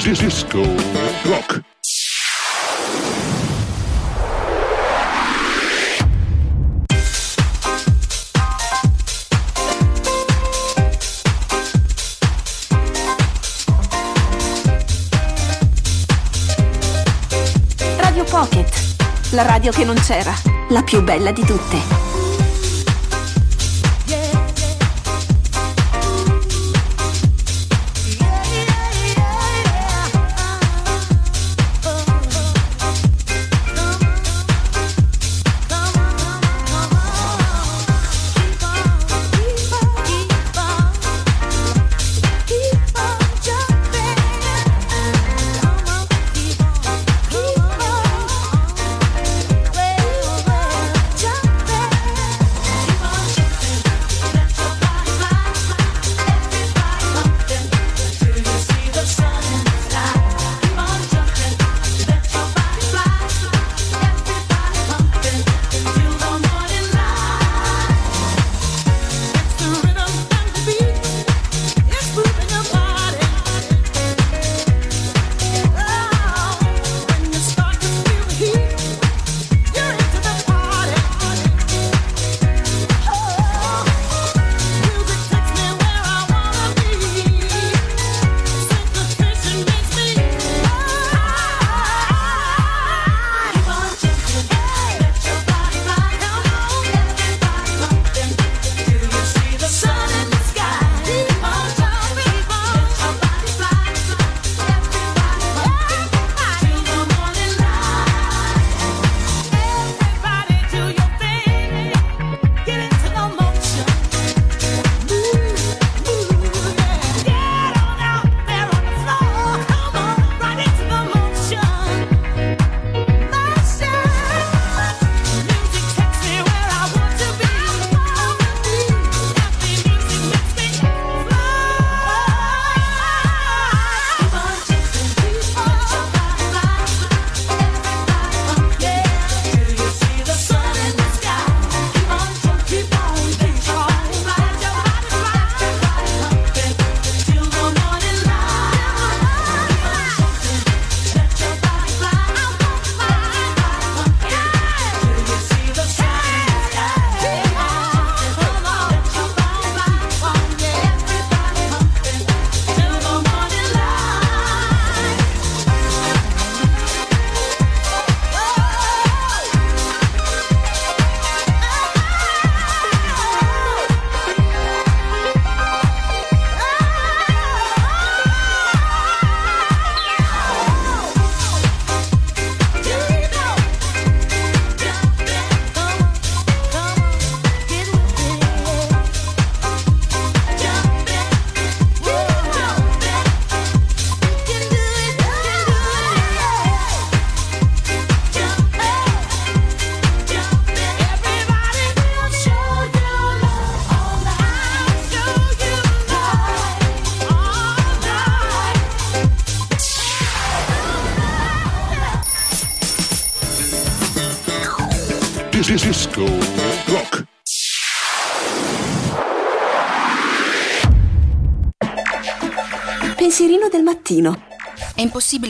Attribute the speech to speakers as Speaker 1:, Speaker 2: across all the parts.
Speaker 1: Disco Rock.
Speaker 2: Radio Pocket, la radio che non c'era, la più bella di tutte.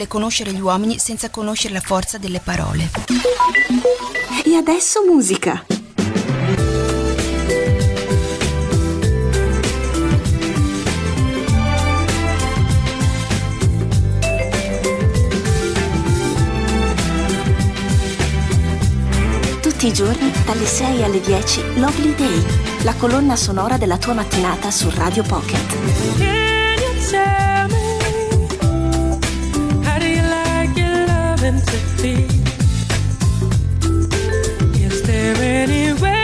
Speaker 3: Impossibile conoscere gli uomini senza conoscere la forza delle parole.
Speaker 2: E adesso musica. Tutti i giorni, dalle 6 alle 10, Lovely Day, la colonna sonora della tua mattinata su Radio Pocket.
Speaker 4: empathy. Is there any way?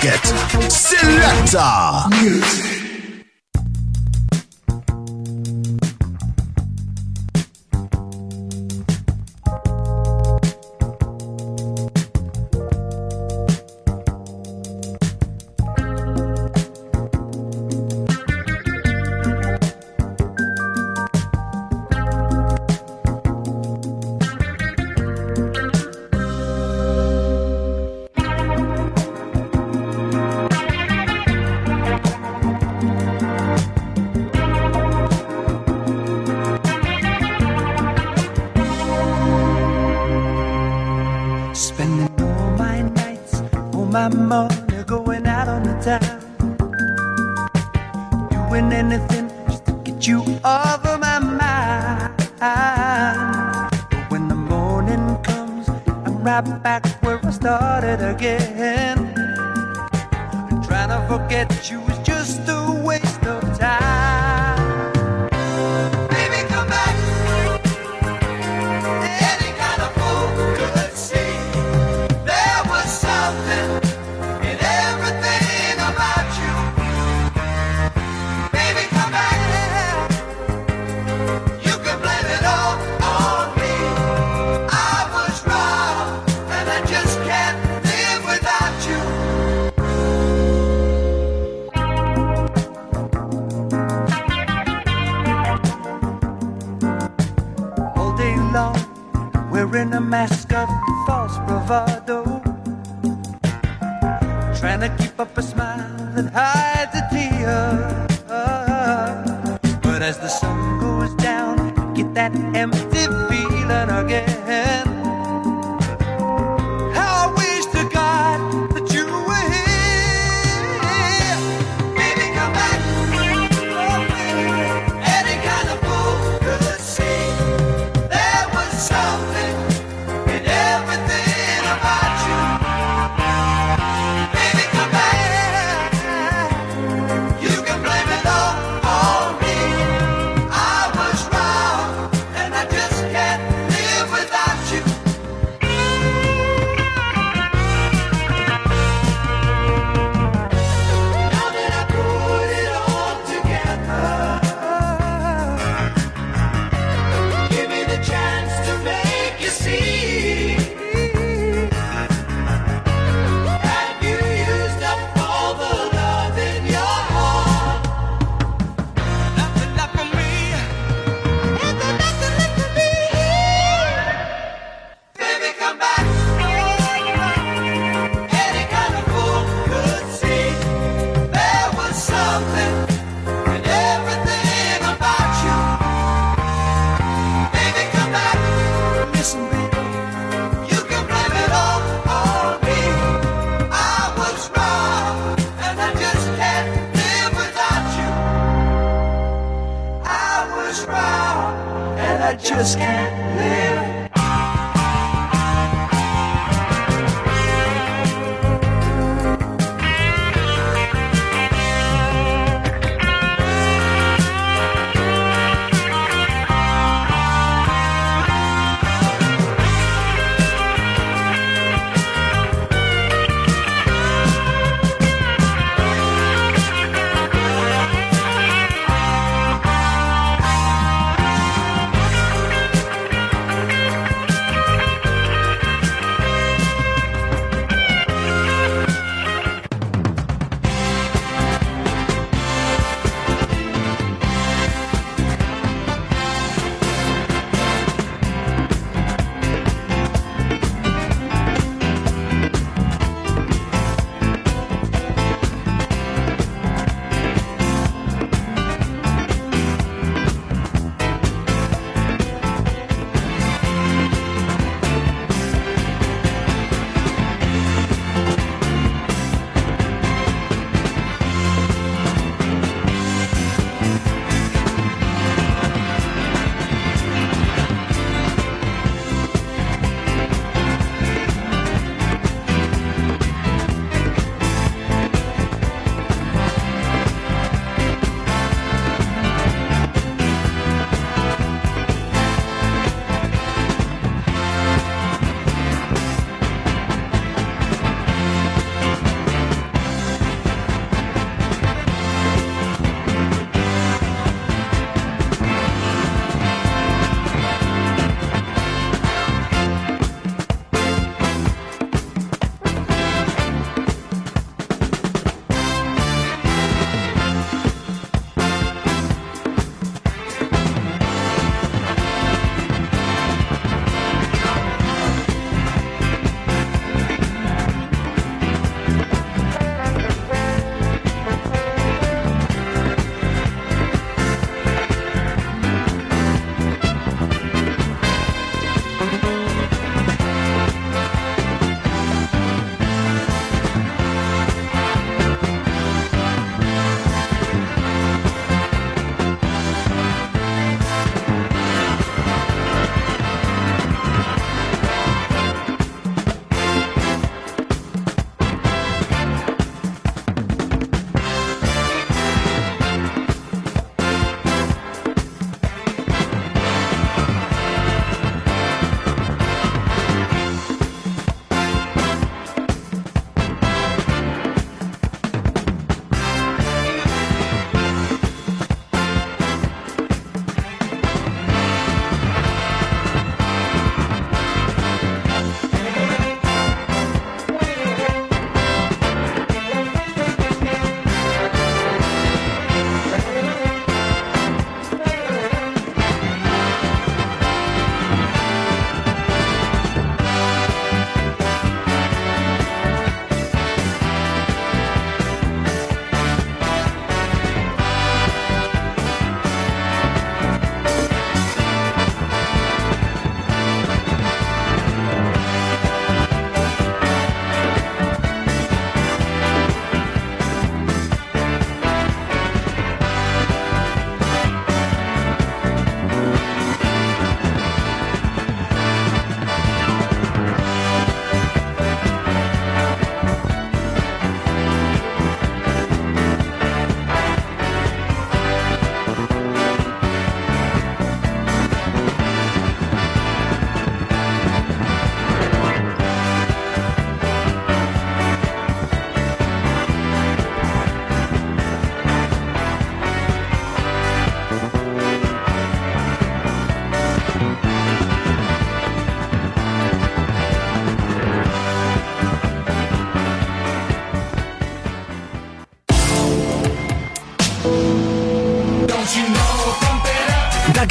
Speaker 5: Radio Pocket. Selector.
Speaker 6: Spending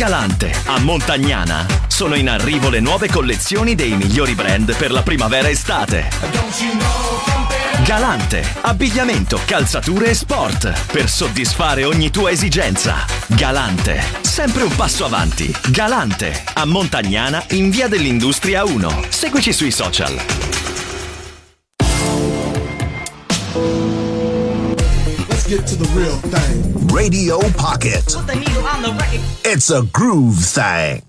Speaker 7: Galante a Montagnana sono in arrivo le nuove collezioni dei migliori brand per la primavera-estate. Galante, abbigliamento, calzature e sport per soddisfare ogni tua esigenza. Galante, sempre un passo avanti. Galante, a Montagnana in via dell'Industria 1. Seguici sui social.
Speaker 5: Let's get to the real thing. Radio Pocket. It's a groove thing.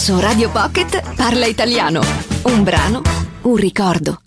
Speaker 8: Adesso Radio Pocket parla italiano. Un brano, un ricordo.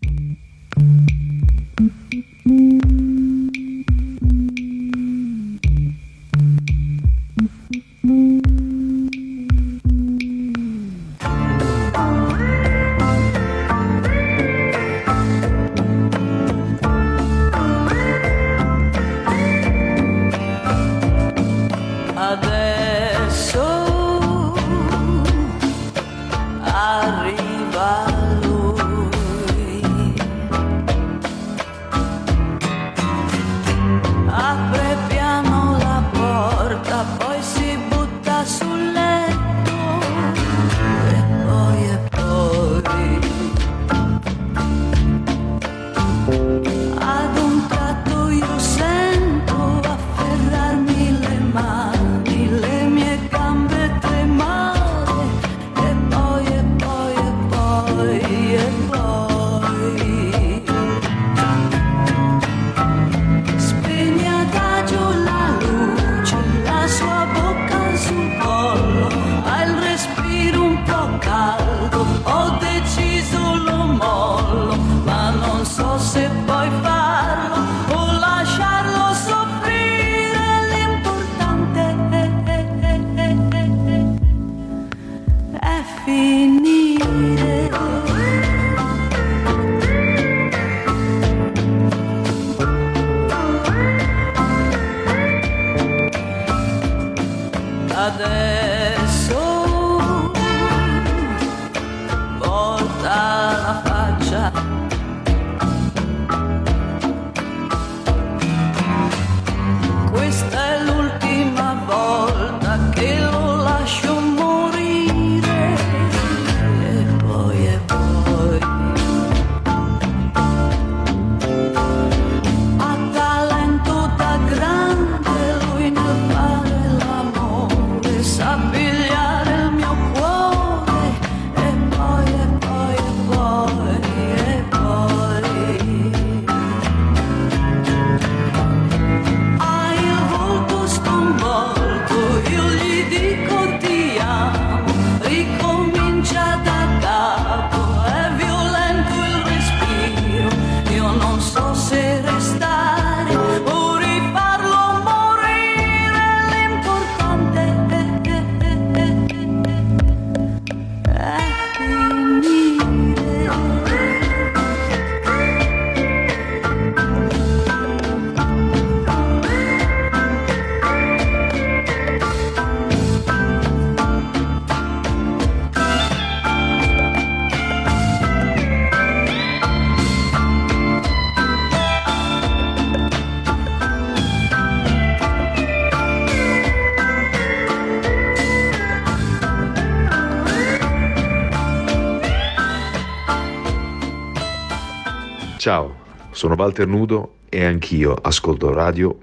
Speaker 1: Walter Nudo e anch'io ascolto Radio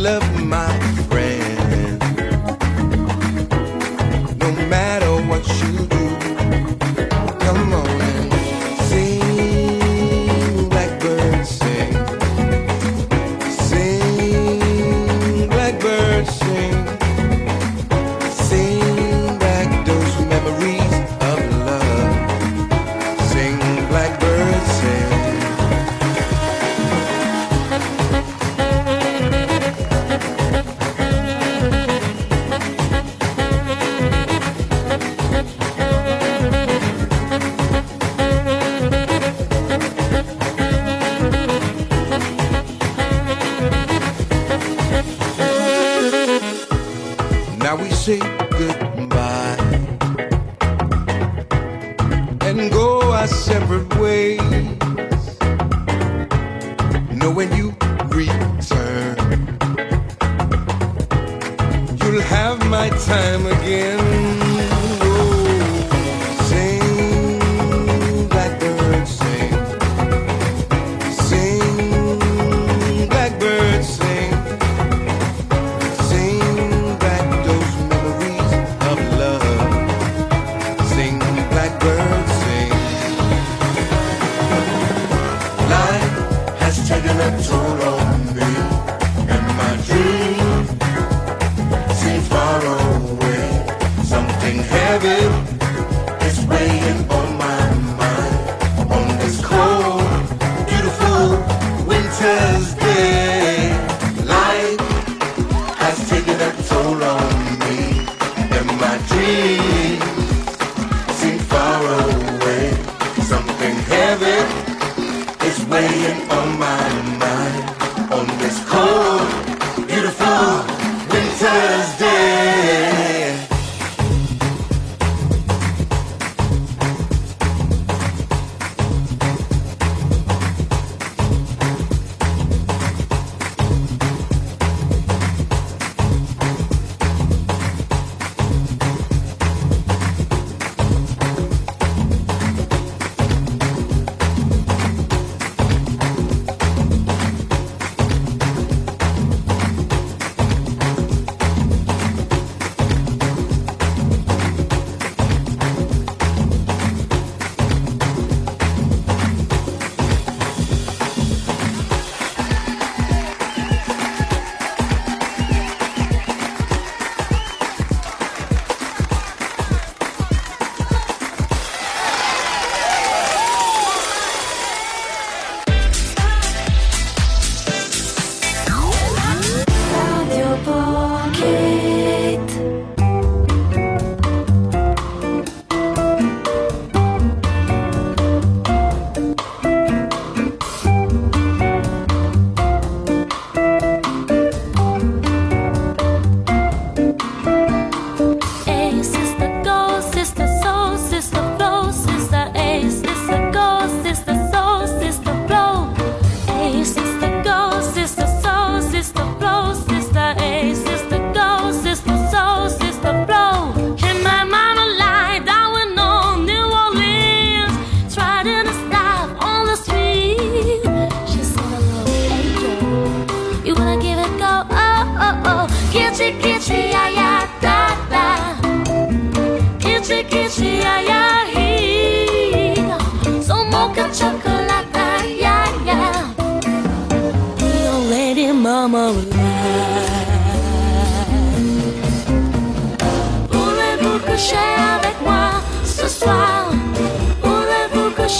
Speaker 9: love me.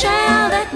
Speaker 10: shall that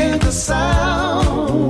Speaker 10: hear the sound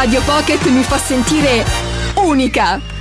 Speaker 8: Radio Pocket mi fa sentire unica.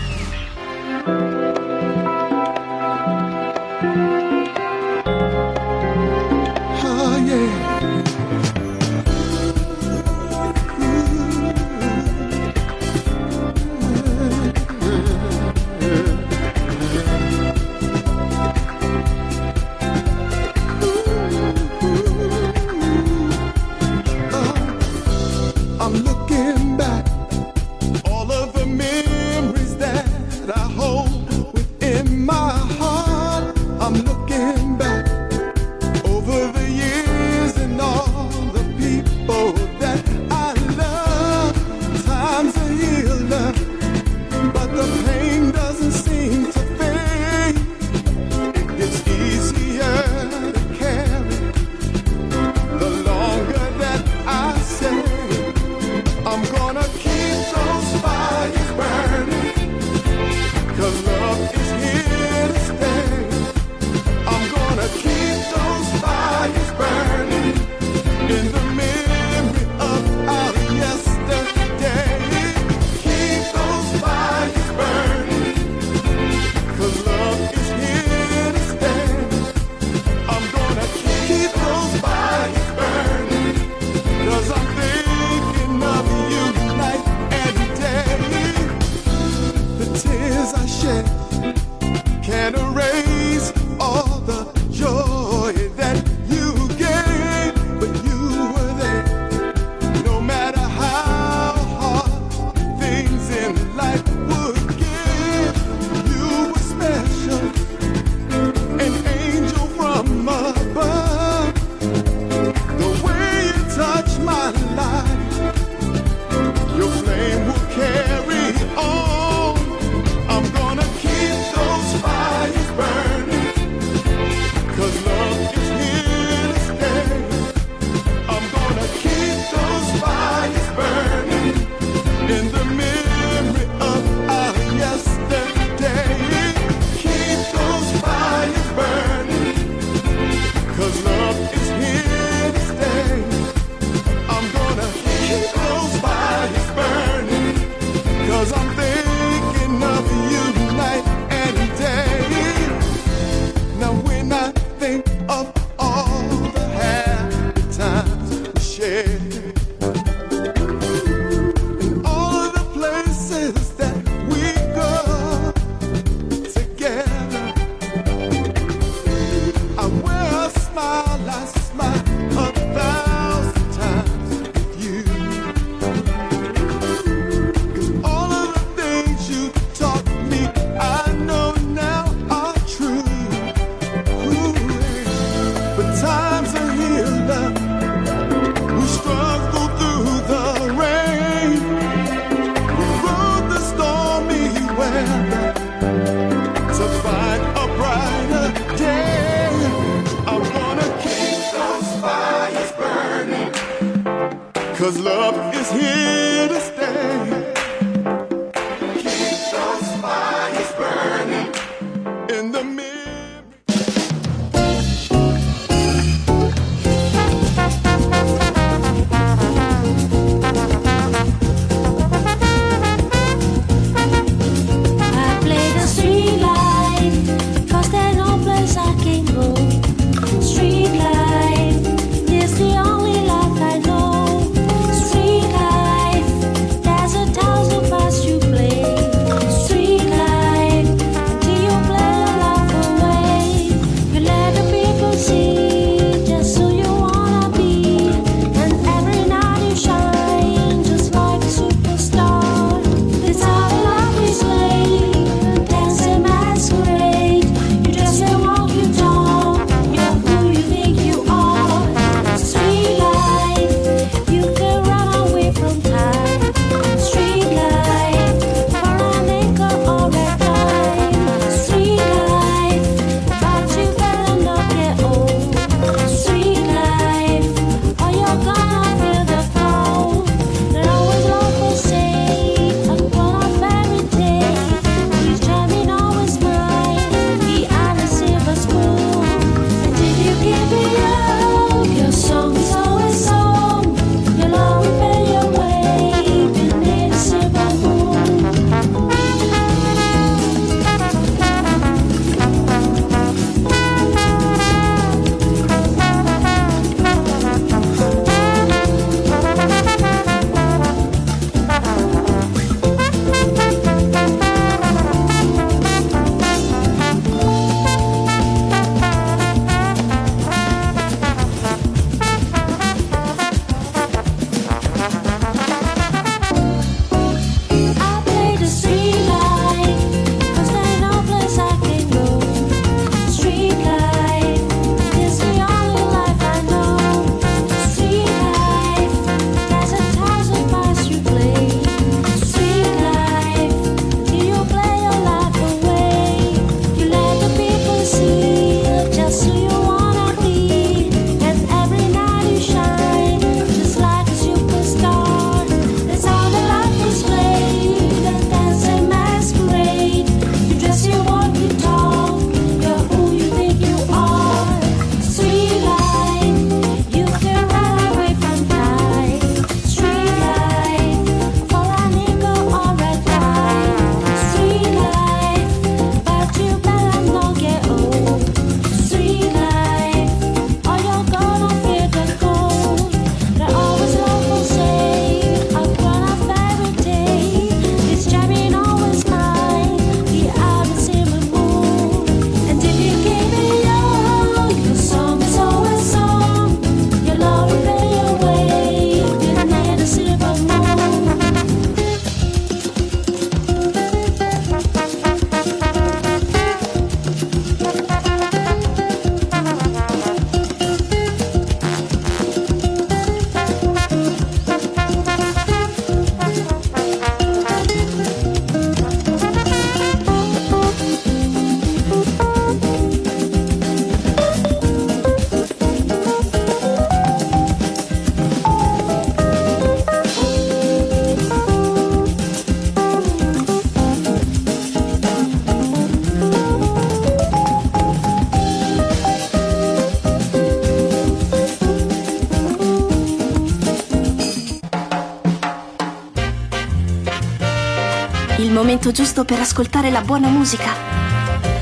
Speaker 11: momento giusto per ascoltare la buona musica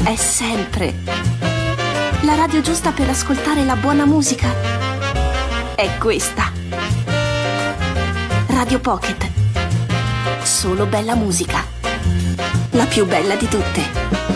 Speaker 11: è sempre. La radio giusta per ascoltare la buona musica è questa. Radio Pocket. Solo bella musica. La più bella di tutte.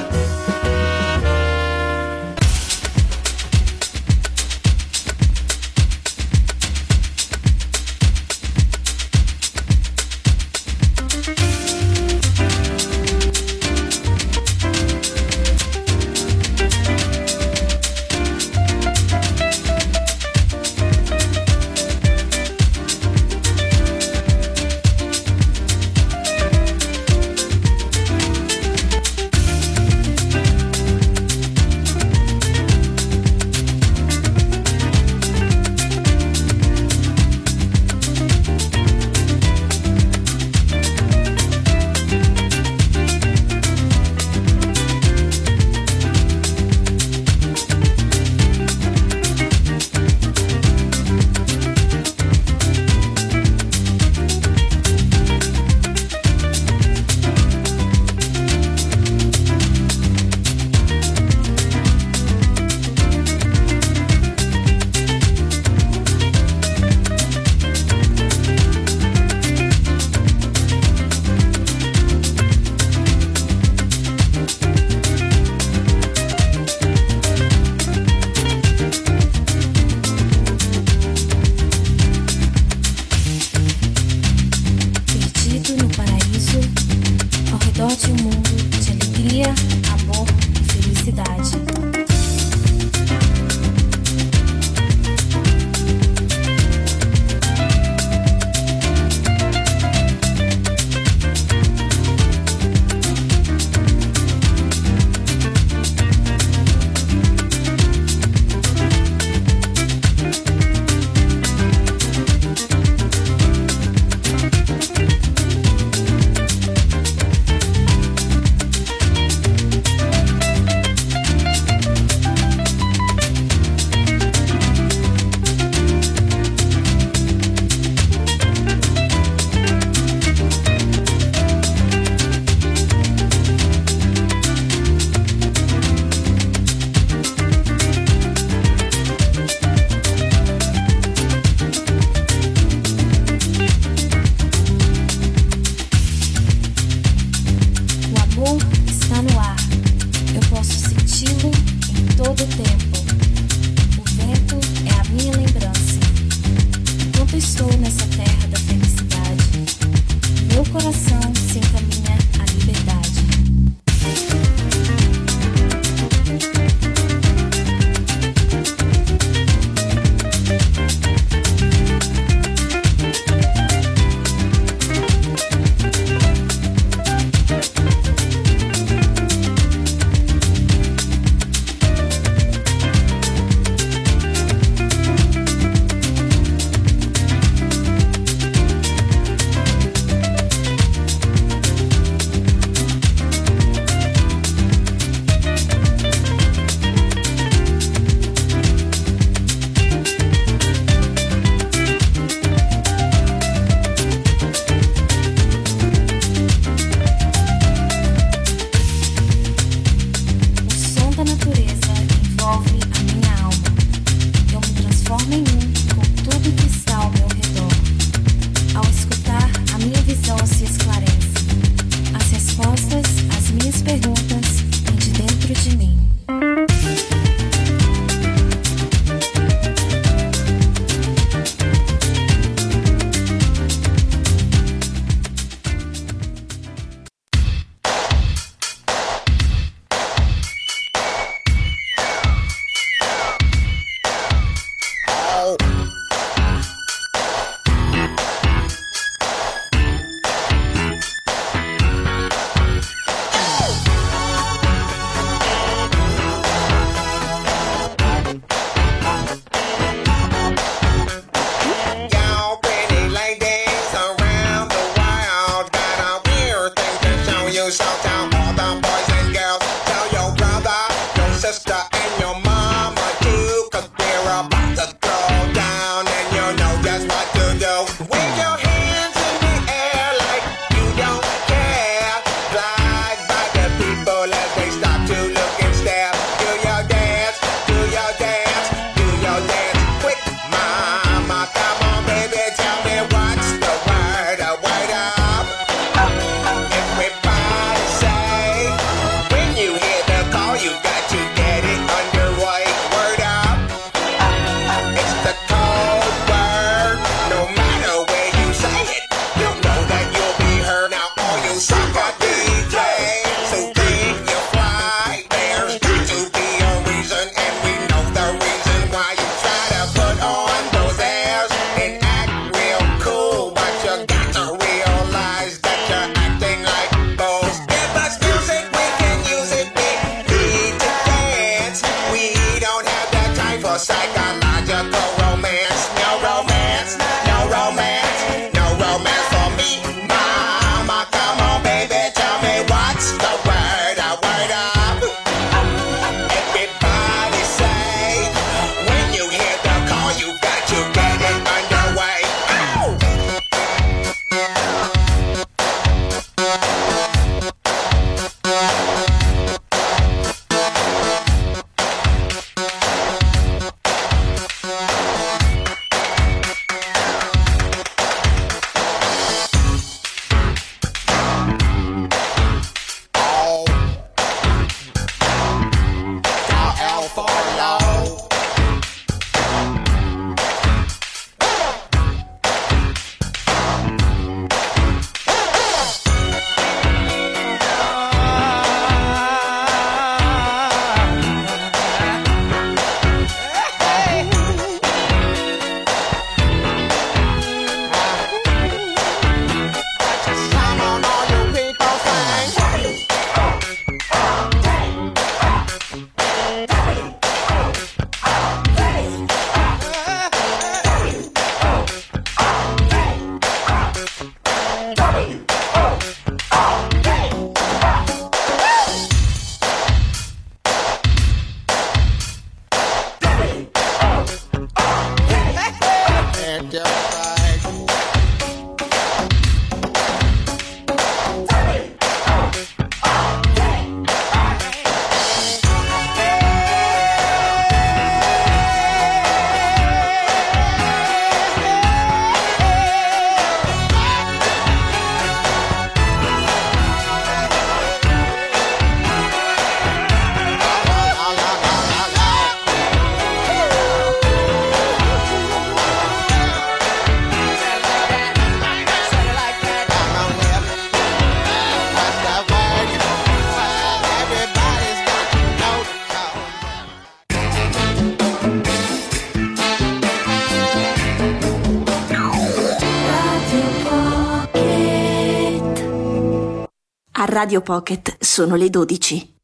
Speaker 12: A
Speaker 2: Radio Pocket sono le 12.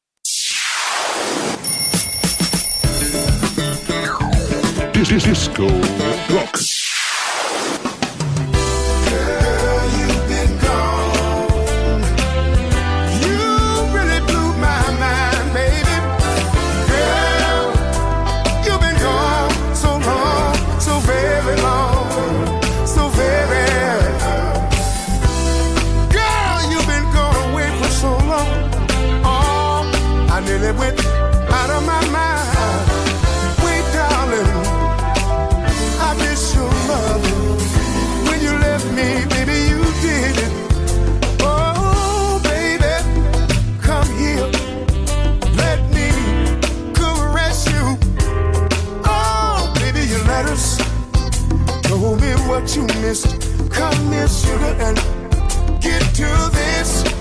Speaker 1: Disco Rock.
Speaker 13: what you missed. Come here, sugar, and get to this.